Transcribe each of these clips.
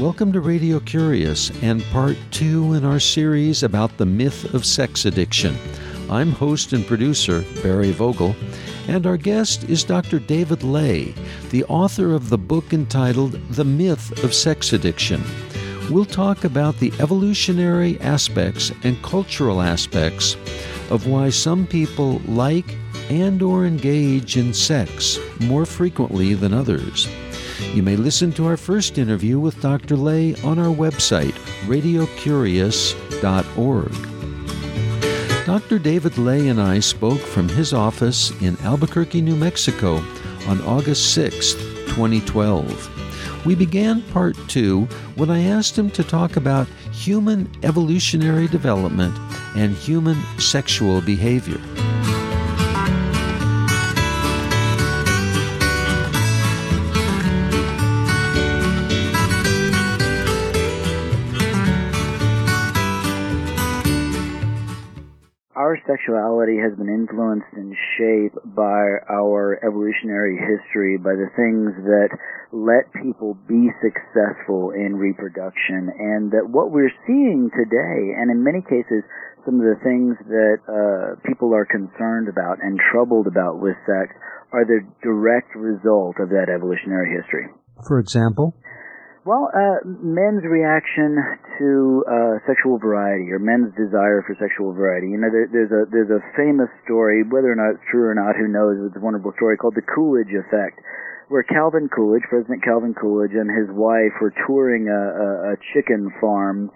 Welcome to Radio Curious and part two in our series about the myth of sex addiction. I'm host and producer Barry Vogel, and our guest is Dr. David Ley, the author of the book entitled The Myth of Sex Addiction. We'll talk about the evolutionary aspects and cultural aspects of why some people like and or engage in sex more frequently than others. You may listen to our first interview with Dr. Ley on our website, radiocurious.org. Dr. David Ley and I spoke from his office in Albuquerque, New Mexico on August 6, 2012. We began part two when I asked him to talk about human evolutionary development and human sexual behavior. Sexuality has been influenced and shaped by our evolutionary history, by the things that let people be successful in reproduction, and that what we're seeing today, and in many cases, some of the things that uh, people are concerned about and troubled about with sex are the direct result of that evolutionary history. For example? Well, uh, men's reaction to uh, sexual variety or men's desire for sexual variety. You know, there, there's a there's a famous story, whether or not it's true or not, who knows? It's a wonderful story called the Coolidge effect, where Calvin Coolidge, President Calvin Coolidge, and his wife were touring a, a, a chicken farm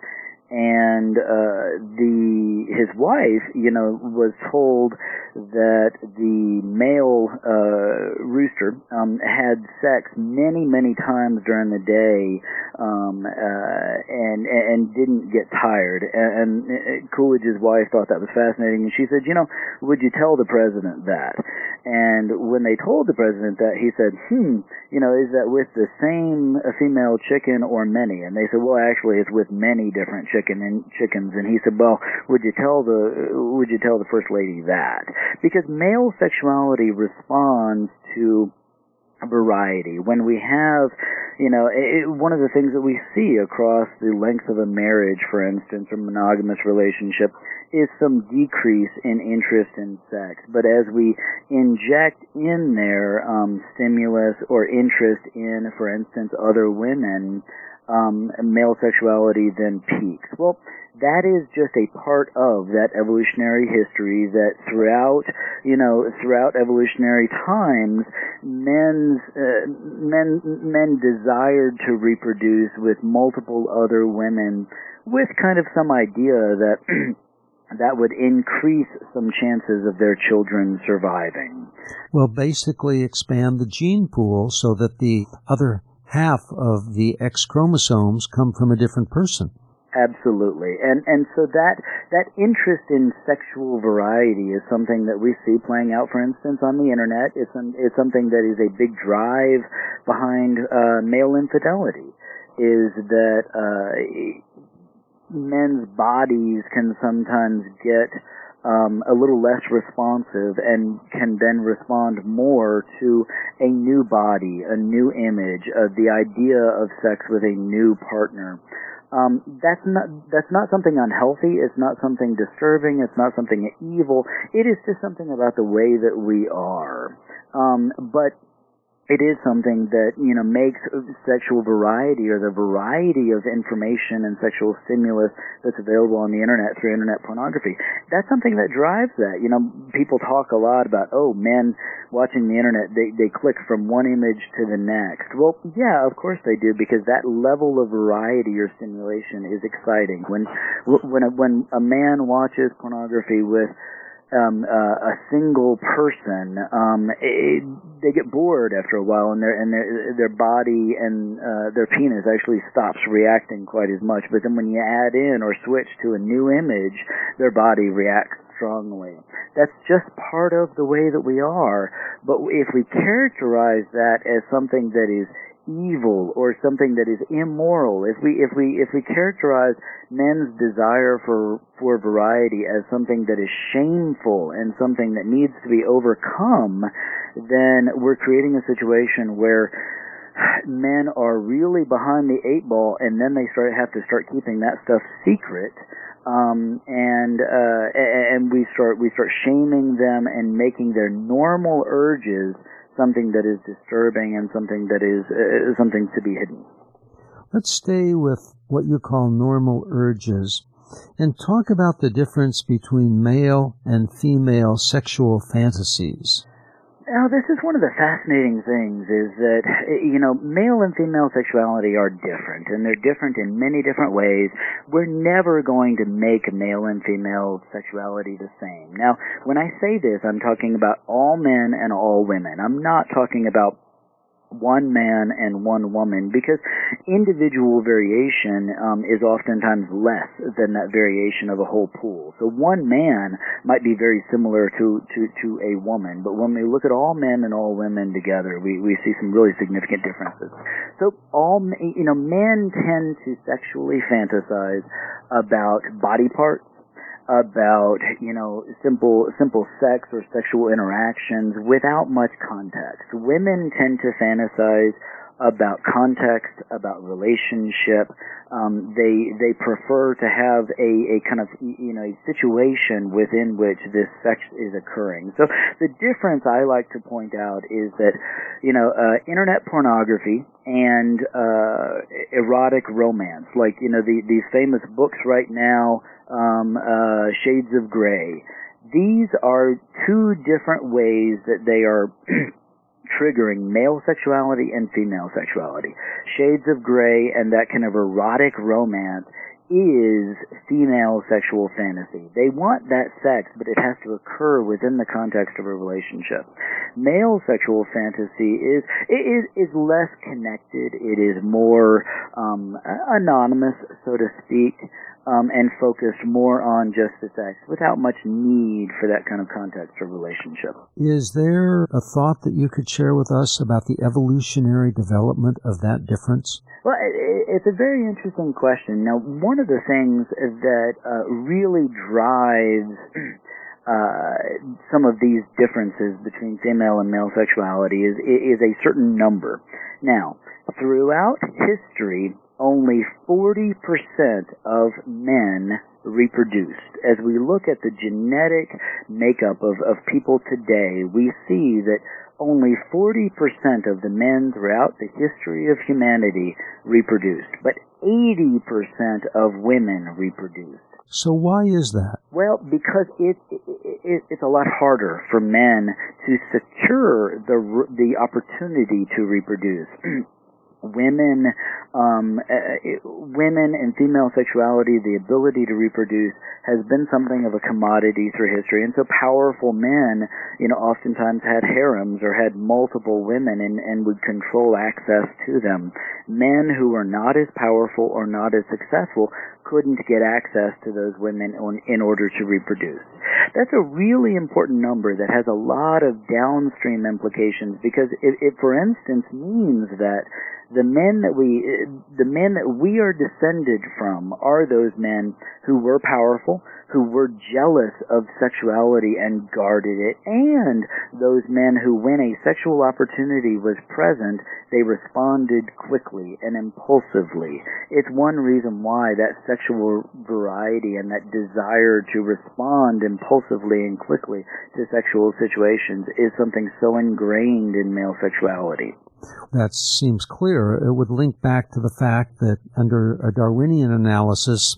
and uh, the his wife, you know, was told that the male uh, rooster um, had sex many, many times during the day, um, uh, and and didn't get tired. And, and Coolidge's wife thought that was fascinating, and she said, you know, would you tell the president that? And when they told the president that, he said, hmm, you know, is that with the same female chicken or many? And they said, well, actually, it's with many different chicken and chickens. And he said, well, would you tell the would you tell the first lady that? Because male sexuality responds to variety. When we have, you know, it, one of the things that we see across the length of a marriage, for instance, or monogamous relationship, is some decrease in interest in sex. But as we inject in there um, stimulus or interest in, for instance, other women, um, male sexuality then peaks. Well, that is just a part of that evolutionary history that throughout, you know, throughout evolutionary times, men's, uh, men, men desired to reproduce with multiple other women with kind of some idea that that would increase some chances of their children surviving. Well, basically expand the gene pool so that the other half of the X chromosomes come from a different person. Absolutely, and and so that that interest in sexual variety is something that we see playing out, for instance, on the internet. It's an, it's something that is a big drive behind uh, male infidelity. Is that uh, men's bodies can sometimes get um, a little less responsive and can then respond more to a new body, a new image, uh, the idea of sex with a new partner. Um, that's not that's not something unhealthy. It's not something disturbing. It's not something evil. It is just something about the way that we are. Um, but it is something that you know makes sexual variety or the variety of information and sexual stimulus that's available on the internet through internet pornography. That's something that drives that. You know, people talk a lot about oh, men watching the internet they they click from one image to the next. Well, yeah, of course they do because that level of variety or stimulation is exciting. When when a, when a man watches pornography with um, uh, a single person, um, it, they get bored after a while, and their and their their body and uh, their penis actually stops reacting quite as much. But then when you add in or switch to a new image, their body reacts strongly. That's just part of the way that we are. But if we characterize that as something that is evil or something that is immoral, if we if we if we characterize men's desire for for variety as something that is shameful and something that needs to be overcome, then we're creating a situation where men are really behind the eight ball, and then they start have to start keeping that stuff secret. Um, and uh, and we start we start shaming them and making their normal urges something that is disturbing and something that is uh, something to be hidden. Let's stay with what you call normal urges and talk about the difference between male and female sexual fantasies. Now, this is one of the fascinating things is that, you know, male and female sexuality are different, and they're different in many different ways. We're never going to make male and female sexuality the same. Now, when I say this, I'm talking about all men and all women. I'm not talking about one man and one woman because individual variation um, is oftentimes less than that variation of a whole pool. So one man might be very similar to, to, to a woman, but when we look at all men and all women together, we, we see some really significant differences. So all, you know, men tend to sexually fantasize about body parts, about you know simple simple sex or sexual interactions without much context. Women tend to fantasize about context, about relationship. Um, they they prefer to have a, a kind of you know a situation within which this sex is occurring. So the difference I like to point out is that you know uh, internet pornography and uh, erotic romance, like you know the, these famous books right now um, uh, Shades of Grey. These are two different ways that they are triggering male sexuality and female sexuality. Shades of Grey and that kind of erotic romance is female sexual fantasy. They want that sex, but it has to occur within the context of a relationship. Male sexual fantasy is is is less connected. It is more um, anonymous, so to speak um, and focused more on just the sex without much need for that kind of context or relationship. Is there a thought that you could share with us about the evolutionary development of that difference? Well, it's a very interesting question. Now, one of the things that uh, really drives uh, some of these differences between female and male sexuality is is a certain number. Now, throughout history, only 40% of men reproduced. As we look at the genetic makeup of, of people today, we see that only 40% of the men throughout the history of humanity reproduced, but 80% of women reproduced. So why is that? Well, because it, it, it, it's a lot harder for men to secure the the opportunity to reproduce. women, um, uh, women and female sexuality, the ability to reproduce, has been something of a commodity through history. And so powerful men, you know, oftentimes had harems or had multiple women and, and would control access to them. Men who were not as powerful or not as successful couldn't get access to those women on, in order to reproduce. That's a really important number that has a lot of downstream implications because it, it for instance, means that the men that we eh, the men that we are descended from are those men who were powerful, who were jealous of sexuality and guarded it, and those men who when a sexual opportunity was present, they responded quickly and impulsively. It's one reason why that sexual variety and that desire to respond impulsively and quickly to sexual situations is something so ingrained in male sexuality that seems clear. It would link back to the fact that under a Darwinian analysis,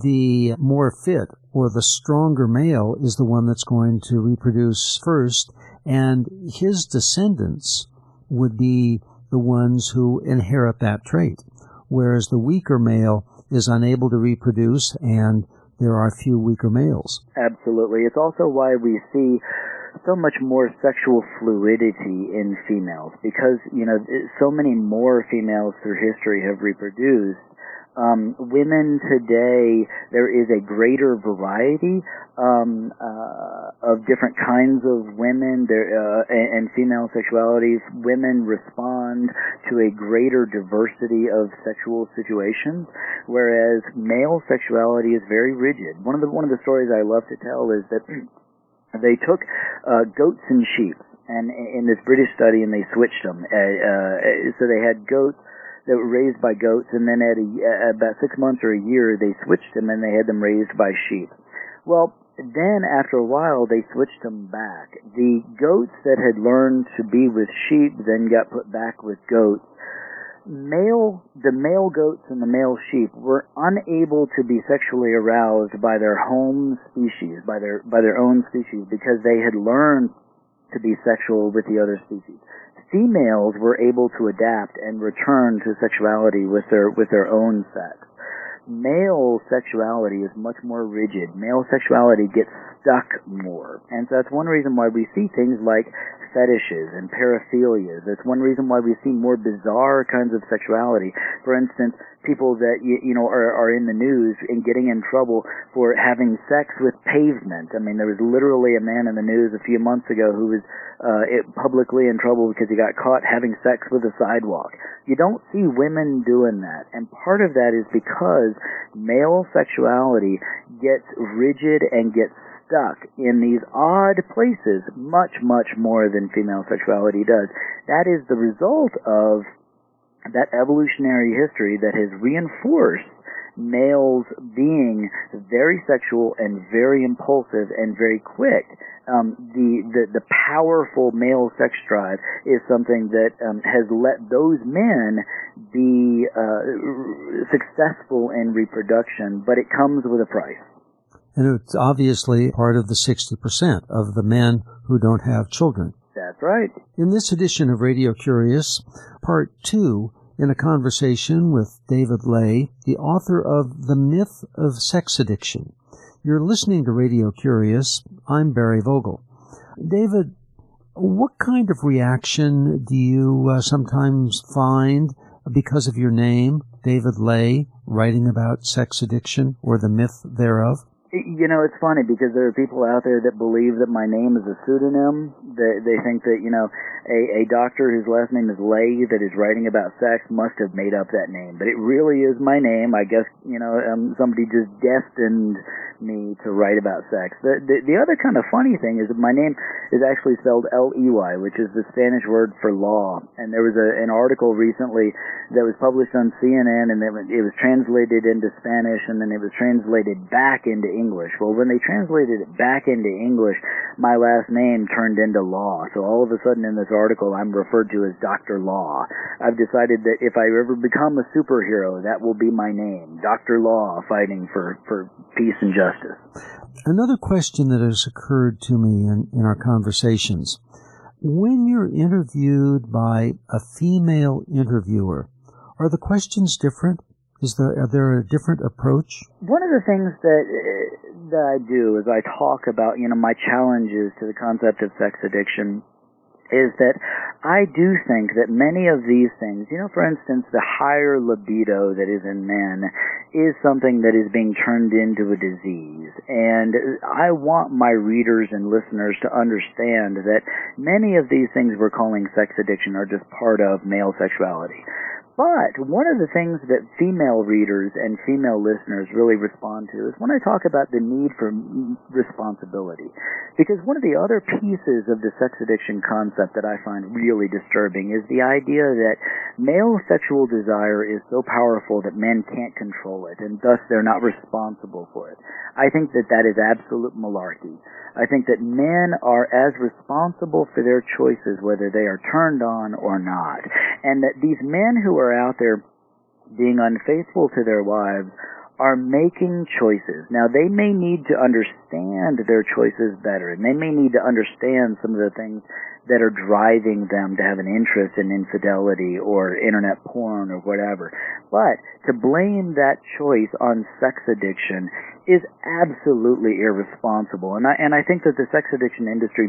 the more fit or the stronger male is the one that's going to reproduce first, and his descendants would be the ones who inherit that trait, whereas the weaker male is unable to reproduce and there are few weaker males. Absolutely. It's also why we see so much more sexual fluidity in females because you know so many more females through history have reproduced um, women today, there is a greater variety um, uh, of different kinds of women there, uh, and, and female sexualities. Women respond to a greater diversity of sexual situations, whereas male sexuality is very rigid. One of the one of the stories I love to tell is that they took uh, goats and sheep and in this British study, and they switched them. Uh, uh, so they had goats that were raised by goats, and then at a, uh, about six months or a year, they switched them and they had them raised by sheep. Well, then after a while, they switched them back. The goats that had learned to be with sheep then got put back with goats. Male, the male goats and the male sheep were unable to be sexually aroused by their home species, by their, by their own species, because they had learned to be sexual with the other species females were able to adapt and return to sexuality with their with their own sex. Male sexuality is much more rigid. Male sexuality gets stuck more. And so that's one reason why we see things like fetishes and paraphilias. That's one reason why we see more bizarre kinds of sexuality. For instance, people that you, you know are, are in the news and getting in trouble for having sex with pavement. I mean, there was literally a man in the news a few months ago who was uh, it, publicly in trouble because he got caught having sex with a sidewalk. You don't see women doing that, and part of that is because male sexuality gets rigid and gets stuck in these odd places much, much more than female sexuality does. That is the result of that evolutionary history that has reinforced males being very sexual and very impulsive and very quick. Um, the, the the powerful male sex drive is something that um, has let those men be uh, successful in reproduction, but it comes with a price. And it's obviously part of the 60% of the men who don't have children. That's right. In this edition of Radio Curious, part two, in a conversation with David Ley, the author of The Myth of Sex Addiction. You're listening to Radio Curious. I'm Barry Vogel. David, what kind of reaction do you uh, sometimes find because of your name, David Ley, writing about sex addiction or the myth thereof? You know, it's funny because there are people out there that believe that my name is a pseudonym. They, they think that, you know, a, a doctor whose last name is Ley that is writing about sex must have made up that name. But it really is my name. I guess, you know, um, somebody just destined me to write about sex. The, the, the other kind of funny thing is that my name is actually spelled L-E-Y, which is the Spanish word for law. And there was a, an article recently that was published on CNN and it, it was translated into Spanish and then it was translated back into English. Well, when they translated it back into English, my last name turned into Law. So all of a sudden in this article, I'm referred to as Dr. Law. I've decided that if I ever become a superhero, that will be my name. Dr. Law, fighting for, for peace and justice. Another question that has occurred to me in, in our conversations. When you're interviewed by a female interviewer, are the questions different? Is there are there a different approach? One of the things that that I do is I talk about you know my challenges to the concept of sex addiction is that I do think that many of these things, you know, for instance, the higher libido that is in men is something that is being turned into a disease. And I want my readers and listeners to understand that many of these things we're calling sex addiction are just part of male sexuality. But one of the things that female readers and female listeners really respond to is when I talk about the need for responsibility. Because one of the other pieces of the sex addiction concept that I find really disturbing is the idea that male sexual desire is so powerful that men can't control it and thus they're not responsible for it. I think that that is absolute malarkey. I think that men are as responsible for their choices whether they are turned on or not. And that these men who are out there being unfaithful to their wives are making choices. Now they may need to understand their choices better and they may need to understand some of the things that are driving them to have an interest in infidelity or internet porn or whatever. But to blame that choice on sex addiction is absolutely irresponsible. And I, and I think that the sex addiction industry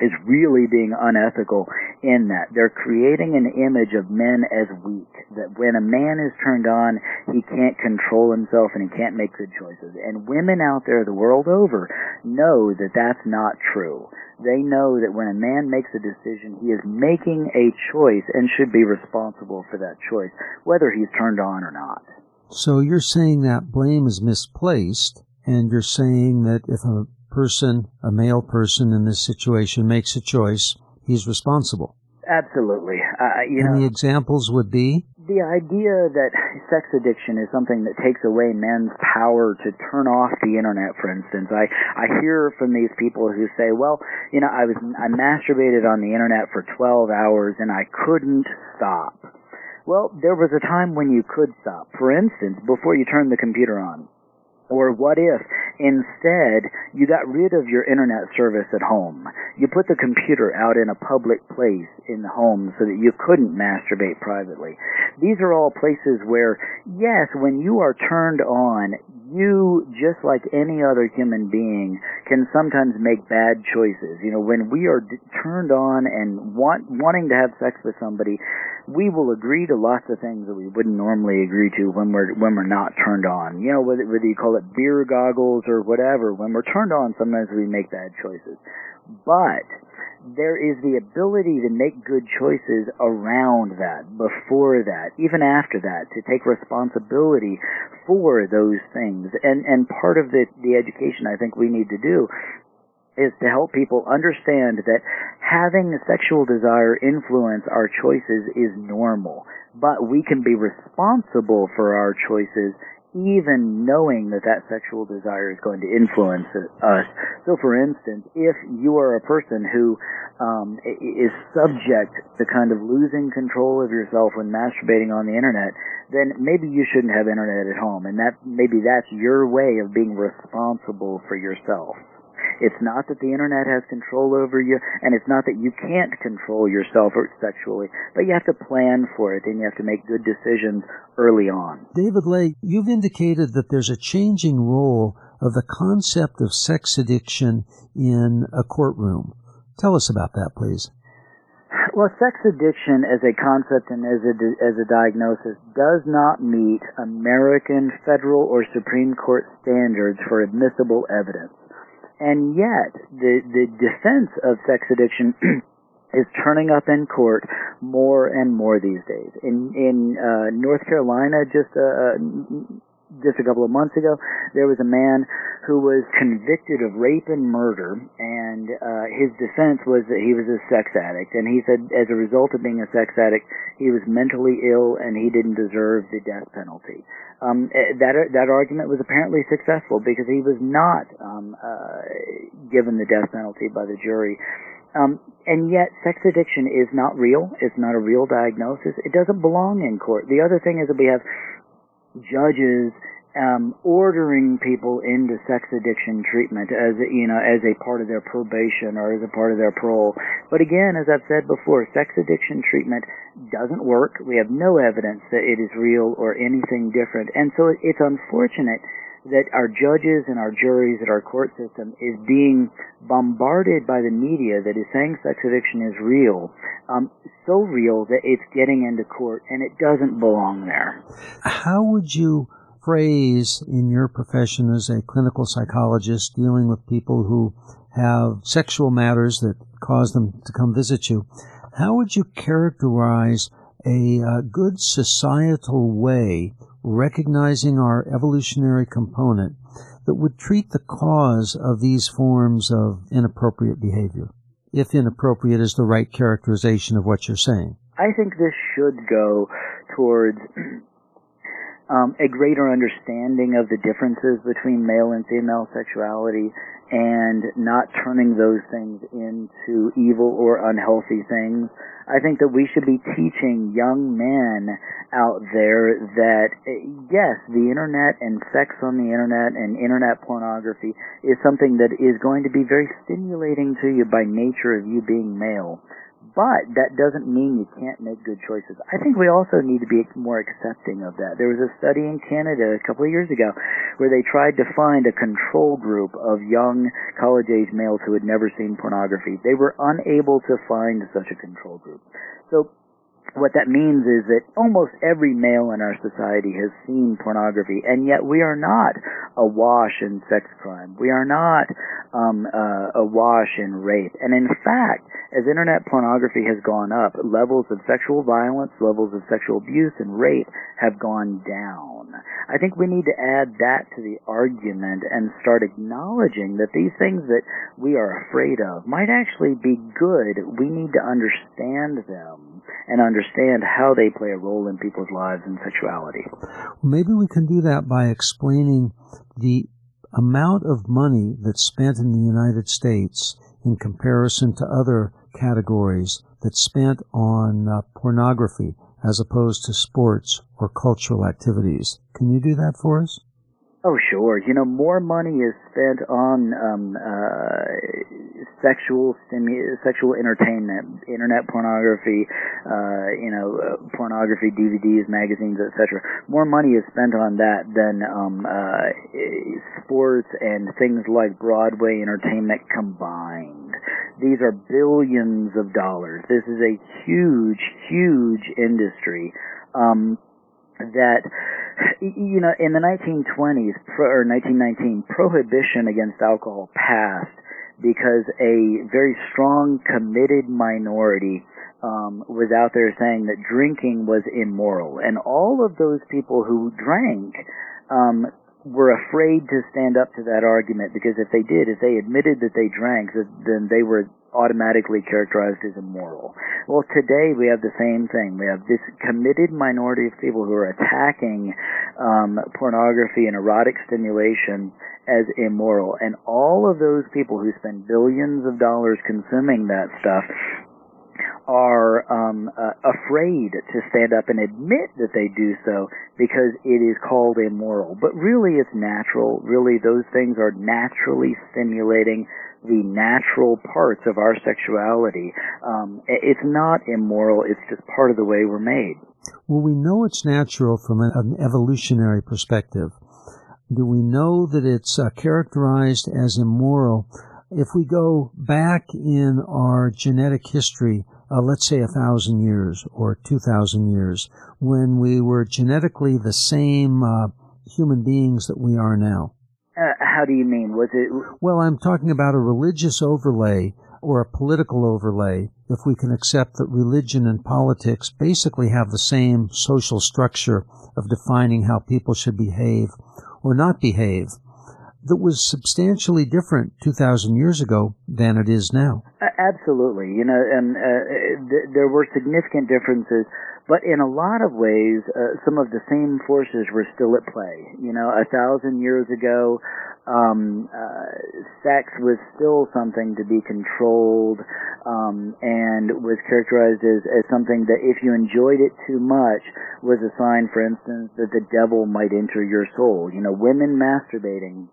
is really being unethical in that they're creating an image of men as weak. That when a man is turned on, he can't control himself and he can't make good choices. And women out there the world over know that that's not true. They know that when a man makes a decision, he is making a choice and should be responsible for that choice, whether he's turned on or not. So you're saying that blame is misplaced, and you're saying that if a person, a male person in this situation, makes a choice, he's responsible. Absolutely. Uh, you and know, the examples would be? the idea that sex addiction is something that takes away men's power to turn off the internet, for instance. I, I hear from these people who say, well, you know, I was, I masturbated on the internet for 12 hours and I couldn't stop. Well, there was a time when you could stop. For instance, before you turned the computer on. Or what if instead you got rid of your internet service at home? You put the computer out in a public place in the home so that you couldn't masturbate privately. These are all places where, yes, when you are turned on, you, just like any other human being, can sometimes make bad choices. You know, when we are d- turned on and want, wanting to have sex with somebody, we will agree to lots of things that we wouldn't normally agree to when we're when we're not turned on. You know, whether, whether you call it beer goggles or whatever. When we're turned on, sometimes we make bad choices. But there is the ability to make good choices around that, before that, even after that, to take responsibility for those things. And and part of the the education I think we need to do is to help people understand that having sexual desire influence our choices is normal, but we can be responsible for our choices even knowing that that sexual desire is going to influence us. So, for instance, if you are a person who um, is subject to kind of losing control of yourself when masturbating on the internet, then maybe you shouldn't have internet at home, and that maybe that's your way of being responsible for yourself. It's not that the internet has control over you, and it's not that you can't control yourself sexually, but you have to plan for it and you have to make good decisions early on. David Ley, you've indicated that there's a changing role of the concept of sex addiction in a courtroom. Tell us about that, please. Well, sex addiction as a concept and as a, as a diagnosis does not meet American federal or Supreme Court standards for admissible evidence. And yet, the, the defense of sex addiction is turning up in court more and more these days. In in uh, North Carolina, just uh, just a couple of months ago, there was a man who was convicted of rape and murder, and uh, his defense was that he was a sex addict, and he said as a result of being a sex addict, he was mentally ill and he didn't deserve the death penalty um, eh, that that argument was apparently successful because he was not um, uh, given the death penalty by the jury. Um, and yet, sex addiction is not real. It's not a real diagnosis. It doesn't belong in court. The other thing is that we have judges um, ordering people into sex addiction treatment as you know as a part of their probation or as a part of their parole. But again, as I've said before, sex addiction treatment doesn't work. We have no evidence that it is real or anything different, and so it's unfortunate that our judges and our juries at our court system is being bombarded by the media that is saying sex addiction is real, um, so real that it's getting into court and it doesn't belong there. How would you phrase in your profession as a clinical psychologist dealing with people who have sexual matters that cause them to come visit you, how would you characterize a uh, good societal way, recognizing our evolutionary component, that would treat the cause of these forms of inappropriate behavior? If inappropriate is the right characterization of what you're saying. I think this should go towards um, a greater understanding of the differences between male and female sexuality and not turning those things into evil or unhealthy things. I think that we should be teaching young men out there that yes, the internet and sex on the internet and internet pornography is something that is going to be very stimulating to you by nature of you being male. But that doesn't mean you can't make good choices. I think we also need to be more accepting of that. There was a study in Canada a couple of years ago where they tried to find a control group of young college age males who had never seen pornography. They were unable to find such a control group. So what that means is that almost every male in our society has seen pornography, and yet we are not awash in sex crime. We are not um, uh, awash in rape. And in fact, as internet pornography has gone up, levels of sexual violence, levels of sexual abuse, and rape have gone down. I think we need to add that to the argument and start acknowledging that these things that we are afraid of might actually be good. We need to understand them and understand how they play a role in people's lives and sexuality. Maybe we can do that by explaining the amount of money that's spent in the United States in comparison to other categories that's spent on uh, pornography as opposed to sports or cultural activities. Can you do that for us? Oh, sure. You know, more money is spent on um, uh, sexual stimu- sexual entertainment, internet pornography, uh, you know, uh, pornography, DVDs, magazines, etc. More money is spent on that than um, uh, sports and things like Broadway entertainment combined. These are billions of dollars. This is a huge, huge industry. Um, that you know in the 1920s or 1919 prohibition against alcohol passed because a very strong committed minority um, was out there saying that drinking was immoral. And all of those people who drank um, were afraid to stand up to that argument because if they did if they admitted that they drank then they were automatically characterized as immoral. Well, today we have the same thing. We have this committed minority of people who are attacking um, pornography and erotic stimulation as immoral, and all of those people who spend billions of dollars consuming that stuff are um, uh, afraid to stand up and admit that they do so because it is called immoral. But really, it's natural. Really, those things are naturally stimulating the natural parts of our sexuality. Um, it's not immoral. It's just part of the way we're made. Well, we know it's natural from an evolutionary perspective. Do we know that it's uh, characterized as immoral if we go back in our genetic history, uh, let's say a thousand years or two thousand years, when we were genetically the same uh, human beings that we are now? Uh, how do you mean? Was it? Well, I'm talking about a religious overlay or a political overlay. If we can accept that religion and politics basically have the same social structure of defining how people should behave or not behave, that was substantially different 2,000 years ago than it is now. Absolutely. You know, and uh, th- there were significant differences but in a lot of ways, uh, some of the same forces were still at play. You know, a thousand years ago, um, uh, sex was still something to be controlled um, and was characterized as, as something that if you enjoyed it too much was a sign, for instance, that the devil might enter your soul. You know, women masturbating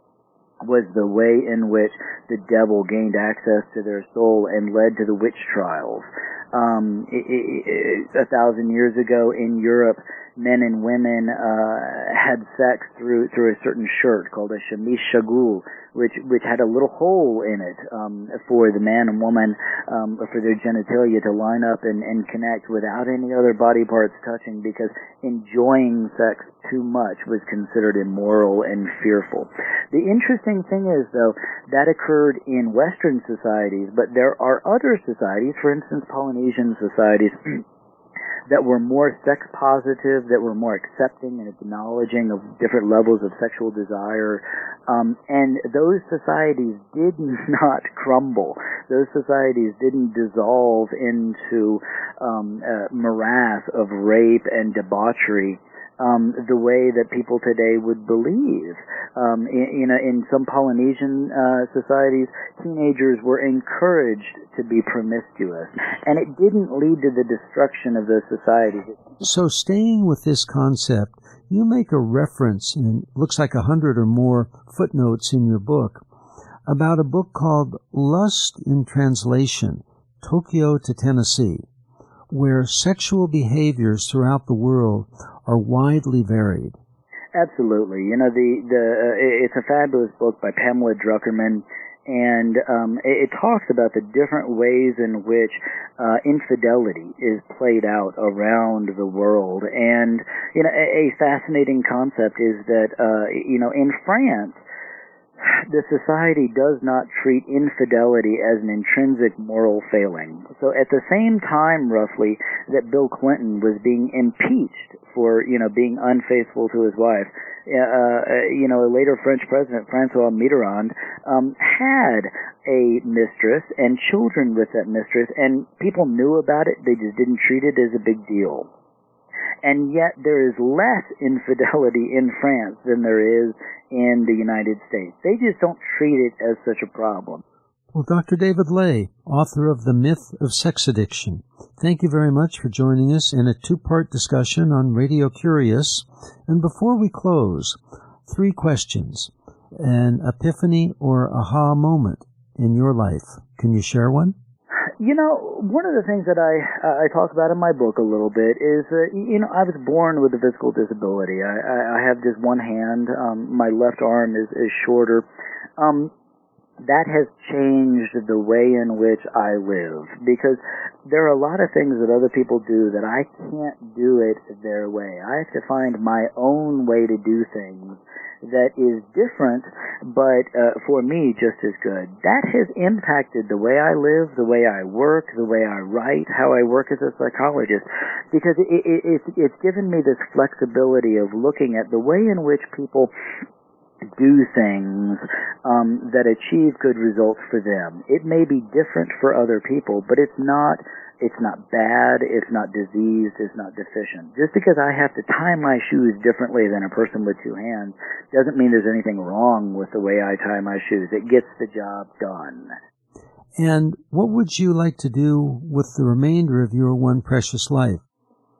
was the way in which the devil gained access to their soul and led to the witch trials um, it, it, it, a thousand years ago in Europe, men and women uh, had sex through through a certain shirt called a chemise cagoule, which which had a little hole in it um, for the man and woman um, for their genitalia to line up and, and connect without any other body parts touching because enjoying sex too much was considered immoral and fearful. The interesting thing is though that occurred in Western societies, but there are other societies, for instance Polynesian societies that were more sex positive, that were more accepting and acknowledging of different levels of sexual desire. Um, and those societies did not crumble. Those societies didn't dissolve into um, a morass of rape and debauchery um, the way that people today would believe. Um, in, you know, in some Polynesian uh, societies, teenagers were encouraged to be promiscuous, and it didn't lead to the destruction of those societies. So, staying with this concept, you make a reference, and looks like a hundred or more footnotes in your book, about a book called Lust in Translation Tokyo to Tennessee, where sexual behaviors throughout the world are widely varied. Absolutely. You know, the, the, uh, it's a fabulous book by Pamela Druckerman and um, it, it, talks about the different ways in which uh, infidelity is played out around the world. And you know, a, a fascinating concept is that uh, you know in France the society does not treat infidelity as an intrinsic moral failing. So at the same time, roughly, that Bill Clinton was being impeached for, you know, being unfaithful to his wife, uh, uh, you know, a later French president, Francois Mitterrand, um, had a mistress and children with that mistress, and people knew about it. They just didn't treat it as a big deal and yet there is less infidelity in France than there is in the United States. They just don't treat it as such a problem. Well, Dr. David Ley, author of The Myth of Sex Addiction, thank you very much for joining us in a two part discussion on Radio Curious. And before we close, three questions an epiphany or aha moment in your life. Can you share one? You know, one of the things that I I talk about in my book a little bit is uh, you know I was born with a physical disability. I I, I have just one hand. Um, my left arm is is shorter. Um, that has changed the way in which I live because there are a lot of things that other people do that I can't do it their way. I have to find my own way to do things that is different, but uh, for me just as good. That has impacted the way I live, the way I work, the way I write, how I work as a psychologist, because it, it, it's, it's given me this flexibility of looking at the way in which people do things um, that achieve good results for them. It may be different for other people, but it's not it's not bad, it's not diseased, it's not deficient. Just because I have to tie my shoes differently than a person with two hands doesn't mean there's anything wrong with the way I tie my shoes. It gets the job done. And what would you like to do with the remainder of your one precious life?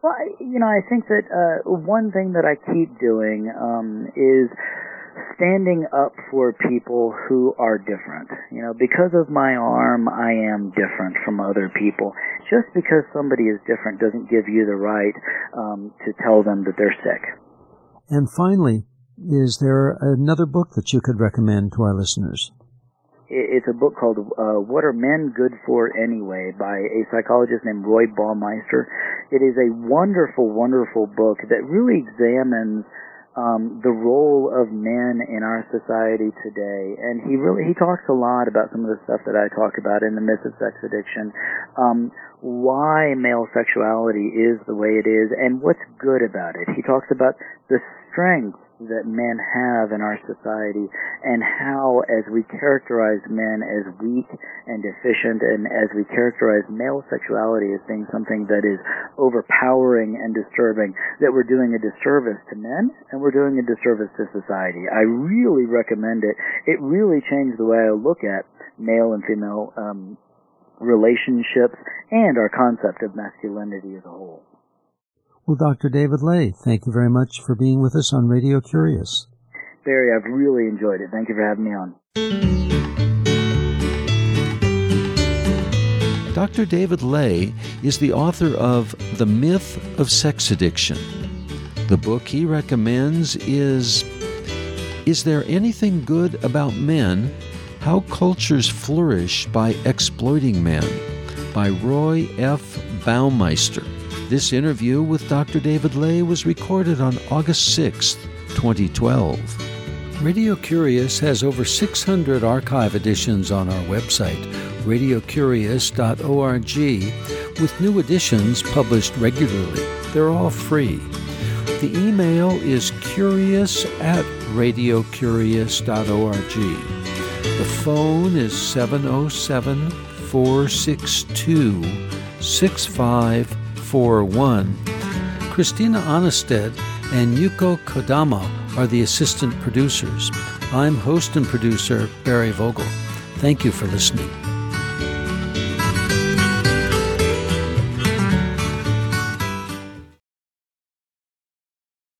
Well, you know, I think that uh, one thing that I keep doing um, is standing up for people who are different. You know, because of my arm, I am different from other people. Just because somebody is different doesn't give you the right um, to tell them that they're sick. And finally, is there another book that you could recommend to our listeners? It's a book called uh, What Are Men Good For Anyway by a psychologist named Roy Baumeister. It is a wonderful, wonderful book that really examines um, the role of men in our society today, and he really he talks a lot about some of the stuff that I talk about in the myth of sex addiction, um, why male sexuality is the way it is, and what's good about it. He talks about the strengths that men have in our society and how as we characterize men as weak and deficient and as we characterize male sexuality as being something that is overpowering and disturbing that we're doing a disservice to men and we're doing a disservice to society. I really recommend it. It really changed the way I look at male and female um, relationships and our concept of masculinity as a whole. Well, Dr. David Ley, thank you very much for being with us on Radio Curious. Barry, I've really enjoyed it. Thank you for having me on. Dr. David Ley is the author of The Myth of Sex Addiction. The book he recommends is Is There Anything Good About Men? How Cultures Flourish by Exploiting Men by Roy F. Baumeister. This interview with Dr. David Ley was recorded on August 6, 2012. Radio Curious has over 600 archive editions on our website, radiocurious.org, with new editions published regularly. They're all free. The email is curious at radiocurious.org. The phone is 707 462 65 one. Christina Onnested and Yuko Kodama are the assistant producers. I'm host and producer Barry Vogel. Thank you for listening.